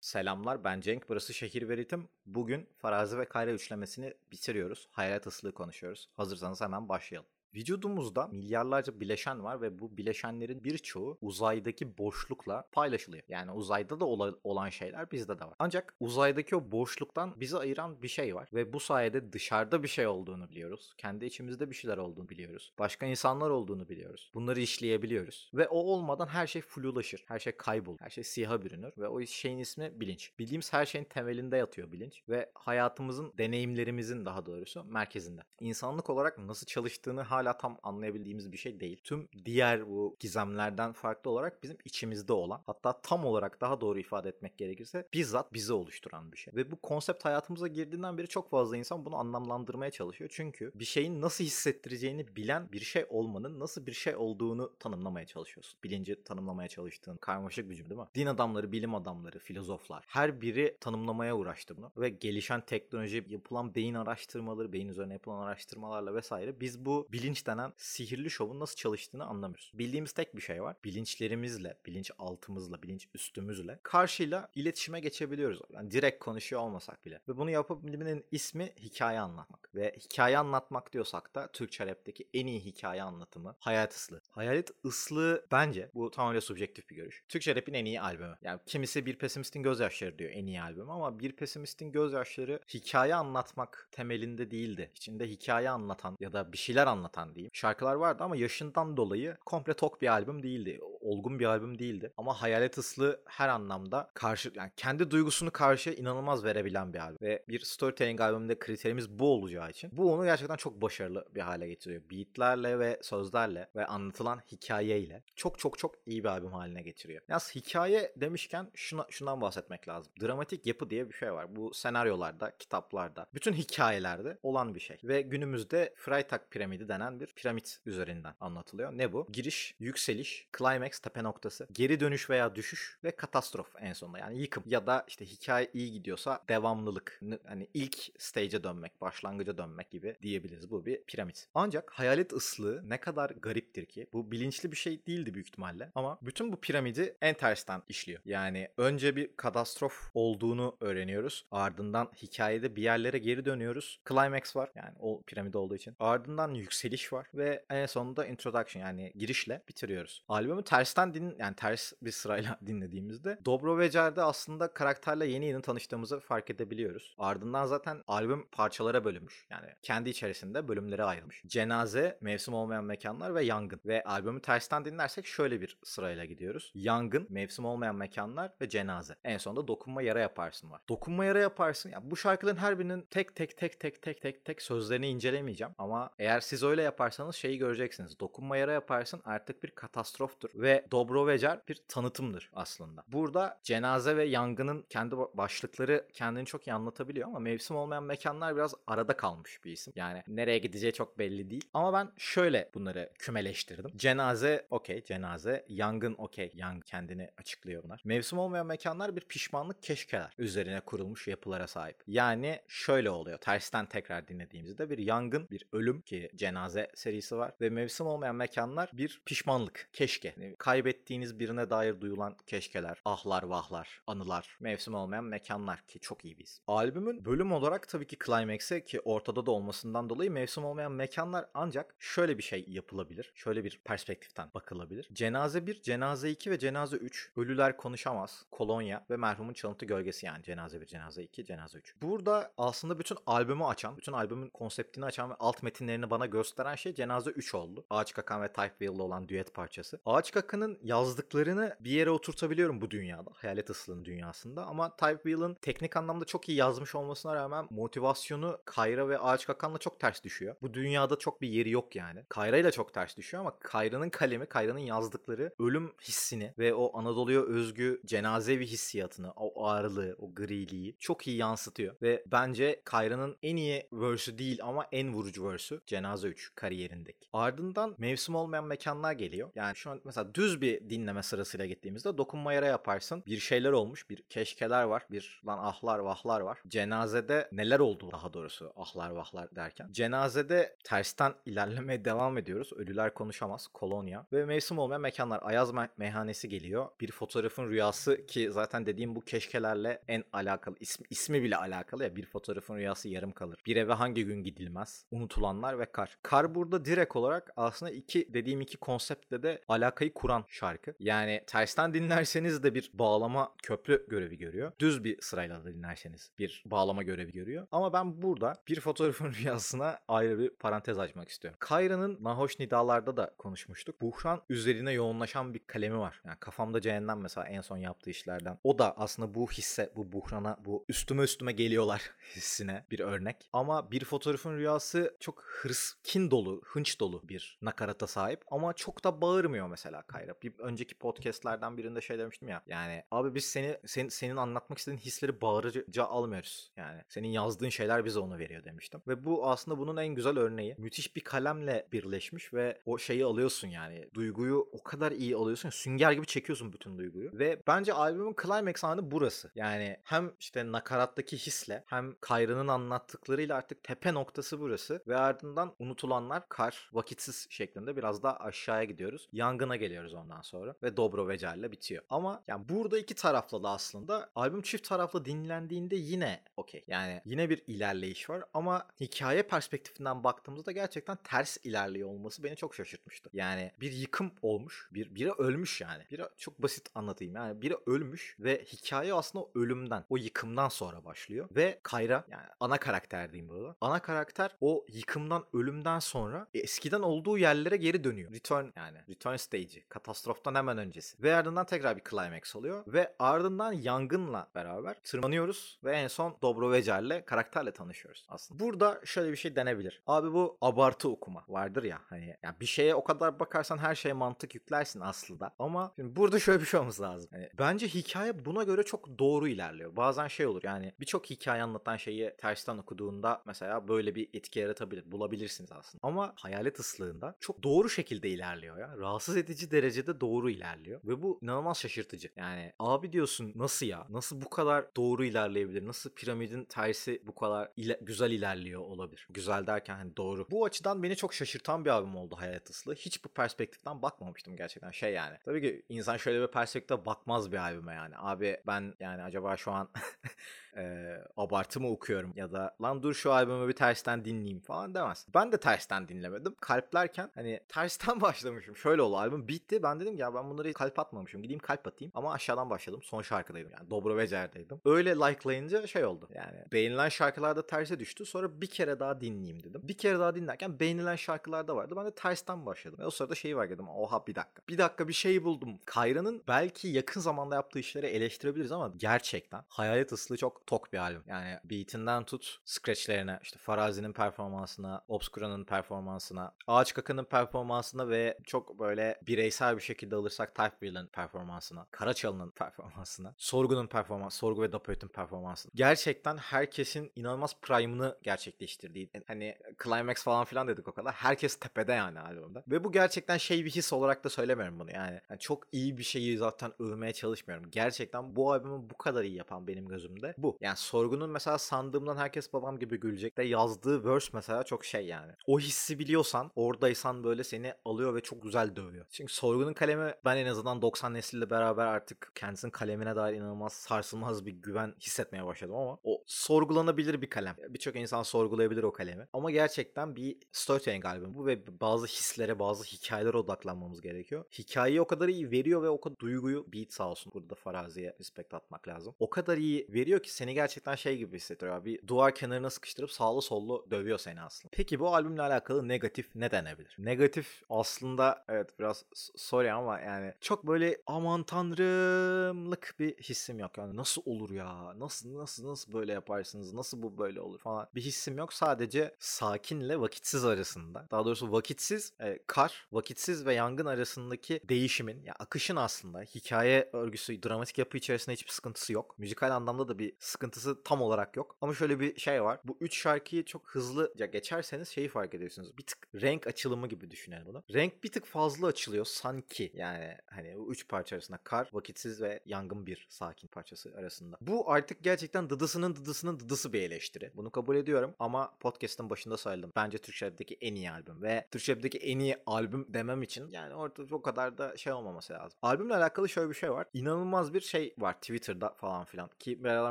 Selamlar ben Cenk burası Şehir ve Ritim. Bugün farazi ve kare üçlemesini bitiriyoruz. Hayalet ıslığı konuşuyoruz. Hazırsanız hemen başlayalım. Vücudumuzda milyarlarca bileşen var ve bu bileşenlerin birçoğu uzaydaki boşlukla paylaşılıyor. Yani uzayda da ola- olan şeyler bizde de var. Ancak uzaydaki o boşluktan bizi ayıran bir şey var ve bu sayede dışarıda bir şey olduğunu biliyoruz. Kendi içimizde bir şeyler olduğunu biliyoruz. Başka insanlar olduğunu biliyoruz. Bunları işleyebiliyoruz. Ve o olmadan her şey flulaşır. Her şey kaybolur. Her şey siyaha bürünür ve o şeyin ismi bilinç. Bildiğimiz her şeyin temelinde yatıyor bilinç ve hayatımızın, deneyimlerimizin daha doğrusu merkezinde. İnsanlık olarak nasıl çalıştığını hala tam anlayabildiğimiz bir şey değil. Tüm diğer bu gizemlerden farklı olarak bizim içimizde olan hatta tam olarak daha doğru ifade etmek gerekirse bizzat bizi oluşturan bir şey. Ve bu konsept hayatımıza girdiğinden beri çok fazla insan bunu anlamlandırmaya çalışıyor. Çünkü bir şeyin nasıl hissettireceğini bilen bir şey olmanın nasıl bir şey olduğunu tanımlamaya çalışıyorsun. Bilinci tanımlamaya çalıştığın karmaşık bir cümle değil mi? Din adamları, bilim adamları, filozoflar her biri tanımlamaya uğraştı bunu. Ve gelişen teknoloji, yapılan beyin araştırmaları, beyin üzerine yapılan araştırmalarla vesaire biz bu bilinç denen sihirli şovun nasıl çalıştığını anlamıyoruz. Bildiğimiz tek bir şey var. Bilinçlerimizle, bilinç altımızla, bilinç üstümüzle karşıyla iletişime geçebiliyoruz. Yani direkt konuşuyor olmasak bile. Ve bunu yapabilmenin ismi hikaye anlatmak. Ve hikaye anlatmak diyorsak da Türkçe rapteki en iyi hikaye anlatımı Hayalet Islığı. Hayalet Islığı bence bu tamamen subjektif bir görüş. Türkçe rapin en iyi albümü. Yani kimisi Bir Pesimistin Gözyaşları diyor en iyi albüm ama Bir Pesimistin Gözyaşları hikaye anlatmak temelinde değildi. İçinde hikaye anlatan ya da bir şeyler anlatan diyeyim. Şarkılar vardı ama yaşından dolayı komple tok bir albüm değildi. Olgun bir albüm değildi. Ama Hayalet Islığı her anlamda karşı yani kendi duygusunu karşı inanılmaz verebilen bir albüm. Ve bir storytelling albümünde kriterimiz bu olacağı için bu onu gerçekten çok başarılı bir hale getiriyor. Beatlerle ve sözlerle ve anlatılan hikayeyle çok çok çok iyi bir albüm haline getiriyor. Yalnız hikaye demişken şuna, şundan bahsetmek lazım. Dramatik yapı diye bir şey var. Bu senaryolarda, kitaplarda, bütün hikayelerde olan bir şey. Ve günümüzde Freytag piramidi denen bir piramit üzerinden anlatılıyor. Ne bu? Giriş, yükseliş, climax, tepe noktası, geri dönüş veya düşüş ve katastrof en sonunda. Yani yıkım ya da işte hikaye iyi gidiyorsa devamlılık. Hani ilk stage'e dönmek, başlangıca dönmek gibi diyebiliriz. Bu bir piramit. Ancak hayalet ıslığı ne kadar gariptir ki bu bilinçli bir şey değildi büyük ihtimalle ama bütün bu piramidi en tersten işliyor. Yani önce bir katastrof olduğunu öğreniyoruz. Ardından hikayede bir yerlere geri dönüyoruz. Climax var yani o piramide olduğu için. Ardından yükseliş var ve en sonunda introduction yani girişle bitiriyoruz. Albümü tersten din yani ters bir sırayla dinlediğimizde Dobro ve Cer'de aslında karakterle yeni yeni tanıştığımızı fark edebiliyoruz. Ardından zaten albüm parçalara bölünmüş. Yani kendi içerisinde bölümlere ayrılmış. Cenaze, Mevsim Olmayan Mekanlar ve Yangın. Ve albümü tersten dinlersek şöyle bir sırayla gidiyoruz. Yangın, Mevsim Olmayan Mekanlar ve Cenaze. En sonunda Dokunma Yara Yaparsın var. Dokunma Yara Yaparsın. Ya bu şarkıların her birinin tek tek tek tek tek tek tek sözlerini incelemeyeceğim. Ama eğer siz öyle yaparsanız şeyi göreceksiniz. Dokunma Yara Yaparsın artık bir katastroftur. Ve Dobro Vecer bir tanıtımdır aslında. Burada cenaze ve yangının kendi başlıkları kendini çok iyi anlatabiliyor ama mevsim olmayan mekanlar biraz arada kalmış bir isim. Yani nereye gideceği çok belli değil. Ama ben şöyle bunları kümeleştirdim. Cenaze okey cenaze. Yangın okey. Yang kendini açıklıyor bunlar. Mevsim olmayan mekanlar bir pişmanlık keşkeler üzerine kurulmuş yapılara sahip. Yani şöyle oluyor. Tersten tekrar dinlediğimizde bir yangın, bir ölüm ki cenaze serisi var ve mevsim olmayan mekanlar bir pişmanlık, keşke. Kaybettiğiniz birine dair duyulan keşkeler, ahlar, vahlar, anılar, mevsim olmayan mekanlar ki çok iyi biz. Albümün bölüm olarak tabii ki Climax'e ki ortada da olmasından dolayı mevsim olmayan mekanlar ancak şöyle bir şey yapılabilir. Şöyle bir perspektiften bakılabilir. Cenaze 1, Cenaze 2 ve Cenaze 3 Ölüler Konuşamaz, Kolonya ve Merhumun Çalıntı Gölgesi yani Cenaze 1, Cenaze 2, Cenaze 3. Burada aslında bütün albümü açan, bütün albümün konseptini açan ve alt metinlerini bana gösteren şey Cenaze 3 oldu. Ağaç Kakan ve Type Will'le olan düet parçası. Ağaç Kakan'ın yazdıklarını bir yere oturtabiliyorum bu dünyada. Hayalet Islığı'nın dünyasında ama Type Will'ın teknik anlamda çok iyi yazmış olmasına rağmen motivasyonu Kayra ve Ağaç Kakan'la çok ters düşüyor. Bu dünyada çok bir yeri yok yani. Kayra ile çok ters düşüyor ama Kayra'nın kalemi, Kayra'nın yazdıkları ölüm hissini ve o Anadolu'ya özgü cenazevi hissiyatını, o ağırlığı, o griliği çok iyi yansıtıyor. Ve bence Kayra'nın en iyi verse'ü değil ama en vurucu verse'ü Cenaze 3 kariyerindeki. Ardından mevsim olmayan mekanlar geliyor. Yani şu an mesela düz bir dinleme sırasıyla gittiğimizde dokunma yere yaparsın. Bir şeyler olmuş, bir keşkeler var, bir lan ahlar vahlar var. Cenazede neler oldu daha doğrusu ahlar vahlar derken. Cenazede tersten ilerlemeye devam ediyoruz. Ölüler konuşamaz. Kolonya. Ve mevsim olmayan mekanlar. Ayaz me- meyhanesi geliyor. Bir fotoğrafın rüyası ki zaten dediğim bu keşkelerle en alakalı. ismi, ismi bile alakalı ya. Bir fotoğrafın rüyası yarım kalır. Bir eve hangi gün gidilmez? Unutulanlar ve kar. Kar burada direkt olarak aslında iki dediğim iki konseptle de alakayı kuran şarkı. Yani tersten dinlerseniz de bir bağlama köprü görevi görüyor. Düz bir sırayla da dinlerseniz bir bağlama görevi görüyor. Ama ben burada bir fotoğrafın rüyasına ayrı bir parantez açmak istiyorum. Kayra'nın Nahoş Nidalarda da konuşmuştuk. Buhran üzerine yoğunlaşan bir kalemi var. Yani kafamda cehennem mesela en son yaptığı işlerden. O da aslında bu hisse, bu buhrana, bu üstüme üstüme geliyorlar hissine bir örnek. Ama bir fotoğrafın rüyası çok hırs, kin dolu, hınç dolu bir nakarata sahip. Ama çok da bağırmıyor mesela Kayra. Bir önceki podcastlerden birinde şey demiştim ya. Yani abi biz seni, sen, senin anlatmak istediğin hisleri bağırıcı almıyoruz. Yani senin yazdığın şeyler bize onu veriyor demiştim. Ve bu aslında bunun en güzel örneği. Müthiş bir kalemle birleşmiş ve o şeyi alıyorsun yani. Duyguyu o kadar iyi alıyorsun. Sünger gibi çekiyorsun bütün duyguyu. Ve bence albümün climax anı burası. Yani hem işte nakarattaki hisle hem Kayra'nın anlattıklarıyla artık tepe noktası burası. Ve ardından unutulanlar kar, vakitsiz şeklinde biraz daha aşağıya gidiyoruz. Yangına geliyoruz ondan sonra. Ve Dobro Vecer'le bitiyor. Ama yani burada iki taraflı da aslında albüm çift taraflı dinlendiğinde yine okey. Yani yine bir ilerleyiş var ama hikaye perspektifinden baktığımızda gerçekten ters ilerliyor olması beni çok şaşırtmıştı. Yani bir yıkım olmuş. Bir, biri ölmüş yani. Biri çok basit anlatayım. Yani biri ölmüş ve hikaye aslında o ölümden, o yıkımdan sonra başlıyor. Ve Kayra yani ana karakter diyeyim burada. Ana karakter o yıkımdan, ölümden sonra eskiden olduğu yerlere geri dönüyor. Return yani return stage'i. Katastroftan hemen öncesi. Ve ardından tekrar bir climax oluyor. Ve ardından yangınla beraber tırmanıyoruz ve en son Dobro Vecer'le karakterle tanışıyoruz aslında. Burada şöyle bir şey denebilir. Abi bu abartı okuma vardır ya hani yani bir şeye o kadar bakarsan her şeye mantık yüklersin aslında. Ama şimdi burada şöyle bir şey olması lazım. Yani bence hikaye buna göre çok doğru ilerliyor. Bazen şey olur yani birçok hikaye anlatan şeyi tersten okuduğunda mesela böyle bir etki yaratabilir. Bulabilirsiniz aslında. Ama hayalet ıslığında çok doğru şekilde ilerliyor ya. Rahatsız edici derecede doğru ilerliyor. Ve bu inanılmaz şaşırtıcı. Yani abi diyorsun nasıl ya? Nasıl bu kadar doğru ilerleyebilir? Nasıl piramidin tersi bu kadar ile- güzel ilerliyor olabilir? Güzel derken hani doğru. Bu açıdan beni çok şaşırtan bir albüm oldu Hayat Islı. Hiç bu perspektiften bakmamıştım gerçekten şey yani. Tabii ki insan şöyle bir perspektifte bakmaz bir albüme yani. Abi ben yani acaba şu an e, abartı mı okuyorum ya da lan dur şu albümü bir tersten dinleyeyim falan demez. Ben de tersten dinlemedim. Kalplerken hani tersten başlamışım. Şöyle oldu albüm bitti. Ben dedim ki ya ben bunları kalp atmamışım. Gideyim kalp atayım. Ama aşağıdan başladım. Son şarkıdaydım yani. Dobro Vecer'deydim. Öyle likelayınca şey oldu. Yani beğenilen şarkılarda terse düştü. Sonra bir kere daha dinleyeyim dedim. Bir kere daha dinlerken beğenilen şarkılar da vardı. Ben de tersten başladım. Ve o sırada şeyi var dedim. Oha bir dakika. Bir dakika bir şey buldum. Kayra'nın belki yakın zamanda yaptığı işleri eleştirebiliriz ama gerçekten Hayalet Islı çok tok bir albüm. Yani beatinden tut scratchlerine, işte Farazi'nin performansına, Obscura'nın performansına, Ağaç Kaka'nın performansına ve çok böyle bireysel bir şekilde alırsak Type Wheel'in performansına, Karaçalı'nın performansına, Sorgu'nun performansı, Sorgu ve Dapoet'in performansına. Gerçekten herkesin inanılmaz prime'ını gerçekleştirdiği, hani climax falan filan dedik o kadar. Herkes tepede yani albümde. Ve bu gerçekten şey bir his olarak da söylemiyorum bunu yani. yani çok iyi bir şeyi zaten övmeye çalışmıyorum. Gerçekten bu albümü bu kadar iyi yapan benim gözümde bu. Yani Sorgu'nun mesela sandığımdan herkes babam gibi gülecek de yazdığı verse mesela çok şey yani. O hissi biliyorsan oradaysan böyle seni alıyor ve çok güzel dövüyor. Çünkü Sorgu'nun kalemi ben en azından 90 nesille beraber artık kendisinin kalemine dair inanılmaz sarsılmaz bir güven hissetmeye başladım ama o sorgulanabilir bir kalem. Birçok insan sorgulayabilir o kalemi. Ama gerçekten bir storytelling albüm bu ve bazı hislere, bazı hikayelere odaklanmamız gerekiyor. Hikayeyi o kadar iyi veriyor ve o kadar duyguyu beat sağ olsun burada Farazi'ye respect atmak lazım. O kadar iyi veriyor ki seni gerçekten şey gibi hissettiriyor. Bir duvar kenarına sıkıştırıp sağlı sollu dövüyor seni aslında. Peki bu albümle alakalı negatif ne denebilir? Negatif aslında evet biraz sorry ama yani çok böyle aman tanrımlık bir hissim yok. Yani nasıl olur ya? Nasıl nasıl nasıl böyle yaparsınız? Nasıl bu böyle olur falan. Bir hissim yok. Sadece sakinle vakitsiz arasında. Daha doğrusu vakitsiz e, kar, vakitsiz ve yangın arasındaki değişimin ya akışın aslında hikaye örgüsü, dramatik yapı içerisinde hiçbir sıkıntısı yok. Müzikal anlamda da bir sıkıntısı tam olarak yok. Ama şöyle bir şey var. Bu üç şarkıyı çok hızlı ya geçerseniz şeyi fark ediyorsunuz. Bir tık renk açılımı gibi düşünelim bunu. Renk bir tık fazla açılıyor. Sanki yani hani o üç parça arasında kar, vakitsiz ve yangın bir sakin parçası arasında. Bu artık gerçekten dıdısının dıdısının dıdısı bir eleştiri. Bunu kabul ediyorum ama podcast'ın başında söyledim. Bence Türkçe rap'teki en iyi albüm ve Türkçe rap'teki en iyi albüm demem için yani orada o kadar da şey olmaması lazım. Albümle alakalı şöyle bir şey var. İnanılmaz bir şey var Twitter'da falan filan ki beraber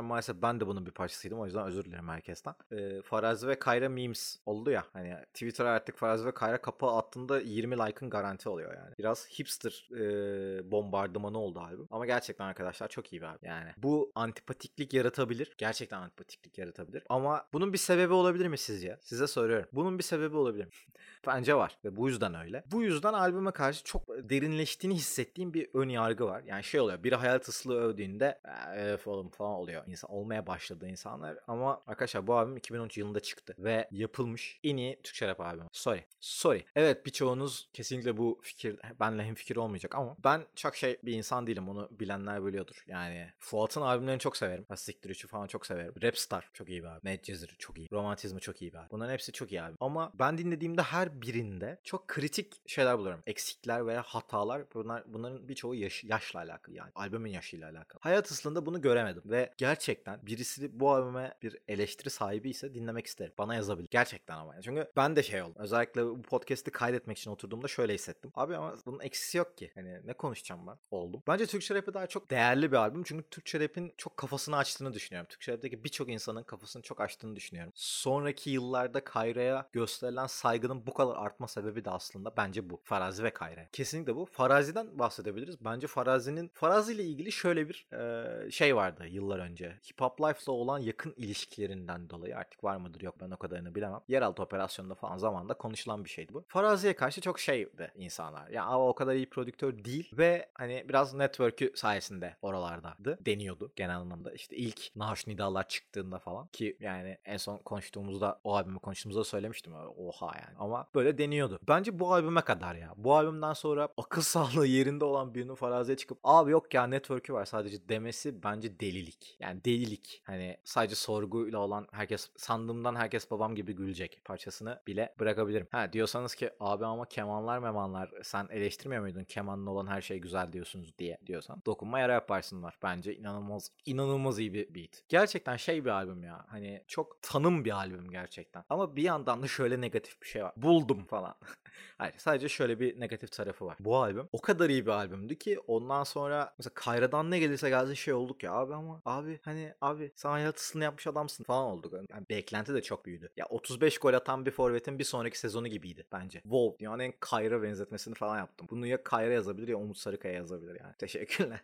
maalesef ben de bunun bir parçasıydım o yüzden özür dilerim herkesten. Ee, Farazi ve Kayra memes oldu ya hani Twitter artık Farazi ve Kayra kapağı attığında 20 like'ın garanti oluyor yani. Biraz hipster e, bombardımanı oldu albüm. Ama gerçekten arkadaşlar çok iyi bir albüm. Yani bu antipatiklik yaratabilir. Gerçekten antipatiklik yaratabilir. Ama bunun bir sebebi olabilir mi sizce? Size soruyorum. Bunun bir sebebi olabilir mi? Bence var ve bu yüzden öyle. Bu yüzden albüme karşı çok derinleştiğini hissettiğim bir ön yargı var. Yani şey oluyor. Biri hayal tıslığı övdüğünde öf oğlum falan oluyor. İnsan olmaya başladı insanlar. Ama arkadaşlar bu albüm 2013 yılında çıktı ve yapılmış en iyi Türkçe rap albümü. Sorry. Sorry. Evet birçoğunuz kesinlikle bu fikir benle hem fikir olmayacak ama ben çok şey bir insan değilim. Onu bilenler biliyordur. Yani Fuat'ın albümlerini çok severim. Siktir 3'ü falan çok severim. Rapstar çok iyi bir albüm. Medcezir çok iyi. Romantizmi çok iyi bir albüm. Bunların hepsi çok iyi albüm. Ama ben dinlediğimde her birinde çok kritik şeyler buluyorum. Eksikler veya hatalar. Bunlar bunların birçoğu yaş, yaşla alakalı yani. Albümün yaşıyla alakalı. Hayat ıslığında bunu göremedim ve gerçekten birisi bu albüme bir eleştiri sahibi ise dinlemek isterim. Bana yazabilir. Gerçekten ama. Yani. Çünkü ben de şey oldum. Özellikle bu podcast'i kaydetmek için oturduğumda şöyle hissettim. Abi ama bunun eksisi yok ki. Hani ne konuşacağım ben? Oldum. Bence Türkçe rap'i daha çok değerli bir albüm. Çünkü Türkçe rap'in çok kafasını açtığını düşünüyorum. Türkçe rap'teki birçok insanın kafasını çok açtığını düşünüyorum. Sonraki yıllarda Kayra'ya gösterilen saygının bu kadar artma sebebi de aslında bence bu. Farazi ve Kayra. Kesinlikle bu. Farazi'den bahsedebiliriz. Bence Farazi'nin Farazi ile ilgili şöyle bir e, şey vardı yıllar önce. Hip Hop Life'la olan yakın ilişkilerinden dolayı artık var mıdır yok ben o kadarını bilemem. Yeraltı operasyonunda falan zamanda konuşulan bir şeydi bu. Farazi'ye karşı çok şeydi insanlar. Ya yani o kadar iyi prodüktör değil ve hani biraz network'ü sayesinde oralardaydı. Deniyordu genel anlamda. İşte ilk Naş Nidalar çıktığında falan ki yani en son konuştuğumuzda o albümü konuştuğumuzda söylemiştim. Oha yani. Ama böyle deniyordu. Bence bu albüme kadar ya. Bu albümden sonra akıl sağlığı yerinde olan birinin faraziye çıkıp abi yok ya network'ü var sadece demesi bence delilik. Yani delilik. Hani sadece sorguyla olan herkes sandığımdan herkes babam gibi gülecek parçasını bile bırakabilirim. Ha diyorsanız ki abi ama kemanlar memanlar sen eleştirmiyor muydun kemanlı olan her şey güzel diyorsunuz diye diyorsan dokunma yara yaparsın var. Bence inanılmaz inanılmaz iyi bir beat. Gerçekten şey bir albüm ya. Hani çok tanım bir albüm gerçekten. Ama bir yandan da şöyle negatif bir şey var. Buldum falan. Hayır sadece şöyle bir negatif tarafı var. Bu albüm o kadar iyi bir albümdü ki ondan sonra mesela Kayra'dan ne gelirse gelsin şey olduk ya abi ama abi hani abi sen hayatısını yapmış adamsın falan olduk. Yani beklenti de çok büyüdü. Ya 35 gol atan bir forvetin bir sonraki sezonu gibiydi bence. Wow dünyanın en Kayra benzetmesini falan yaptım. Bunu ya Kayra yazabilir ya Umut Sarıkaya yazabilir yani. Teşekkürler.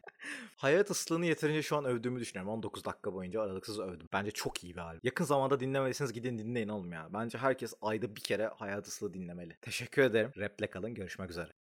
Hayat ıslığını yeterince şu an övdüğümü düşünüyorum. 19 dakika boyunca aralıksız övdüm. Bence çok iyi bir albüm. Yakın zamanda dinlemediyseniz gidin dinleyin oğlum ya. Bence herkes ayda bir kere Hayat ıslığı dinlemeli. Teşekkür ederim. Rap'le kalın. Görüşmek üzere.